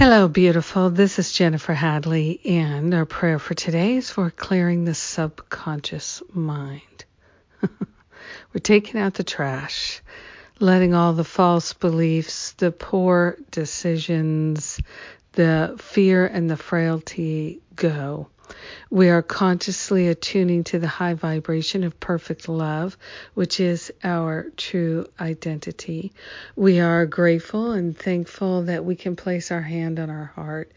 Hello, beautiful. This is Jennifer Hadley, and our prayer for today is for clearing the subconscious mind. We're taking out the trash, letting all the false beliefs, the poor decisions, the fear, and the frailty go. We are consciously attuning to the high vibration of perfect love, which is our true identity. We are grateful and thankful that we can place our hand on our heart,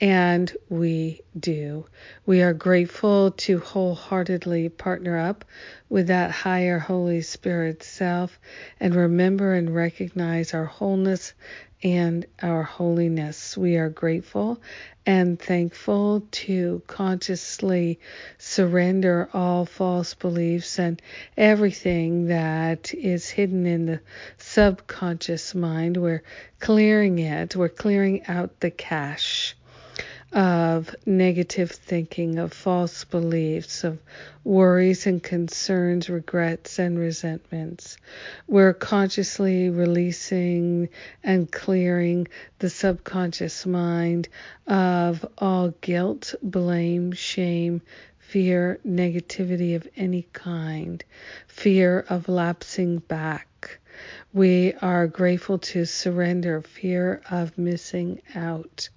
and we do. We are grateful to wholeheartedly partner up with that higher Holy Spirit self and remember and recognize our wholeness and our holiness. We are grateful and thankful to consciously surrender all false beliefs and everything that is hidden in the subconscious mind. We're clearing it, we're clearing out the cache of negative thinking, of false beliefs, of worries and concerns, regrets and resentments. We're consciously releasing and clearing the subconscious mind of all guilt, blame, shame, fear, negativity of any kind, fear of lapsing back we are grateful to surrender fear of missing out.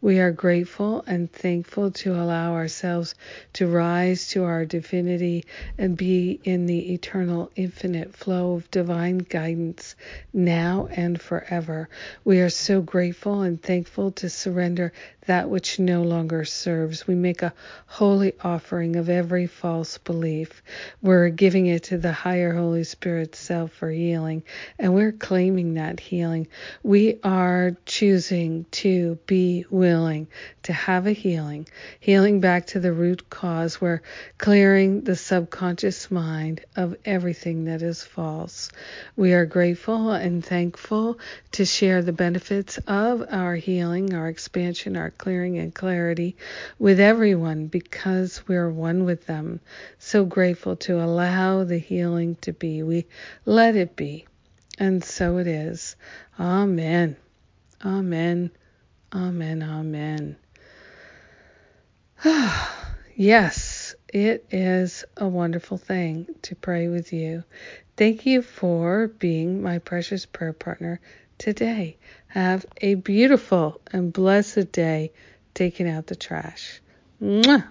We are grateful and thankful to allow ourselves to rise to our divinity and be in the eternal, infinite flow of divine guidance now and forever. We are so grateful and thankful to surrender that which no longer serves. We make a holy offering of every false belief. We're giving it to the higher Holy Spirit self for healing and we're claiming that healing. We are choosing to be willing to have a healing, healing back to the root cause. We're clearing the subconscious mind of everything that is false. We are grateful and thankful to share the benefits of our healing, our expansion, our clearing and clarity with everyone because we're one with them. So grateful to allow the healing to be. We let it be. And so it is. Amen. Amen. Amen. Amen. yes, it is a wonderful thing to pray with you. Thank you for being my precious prayer partner today. Have a beautiful and blessed day taking out the trash. Mwah!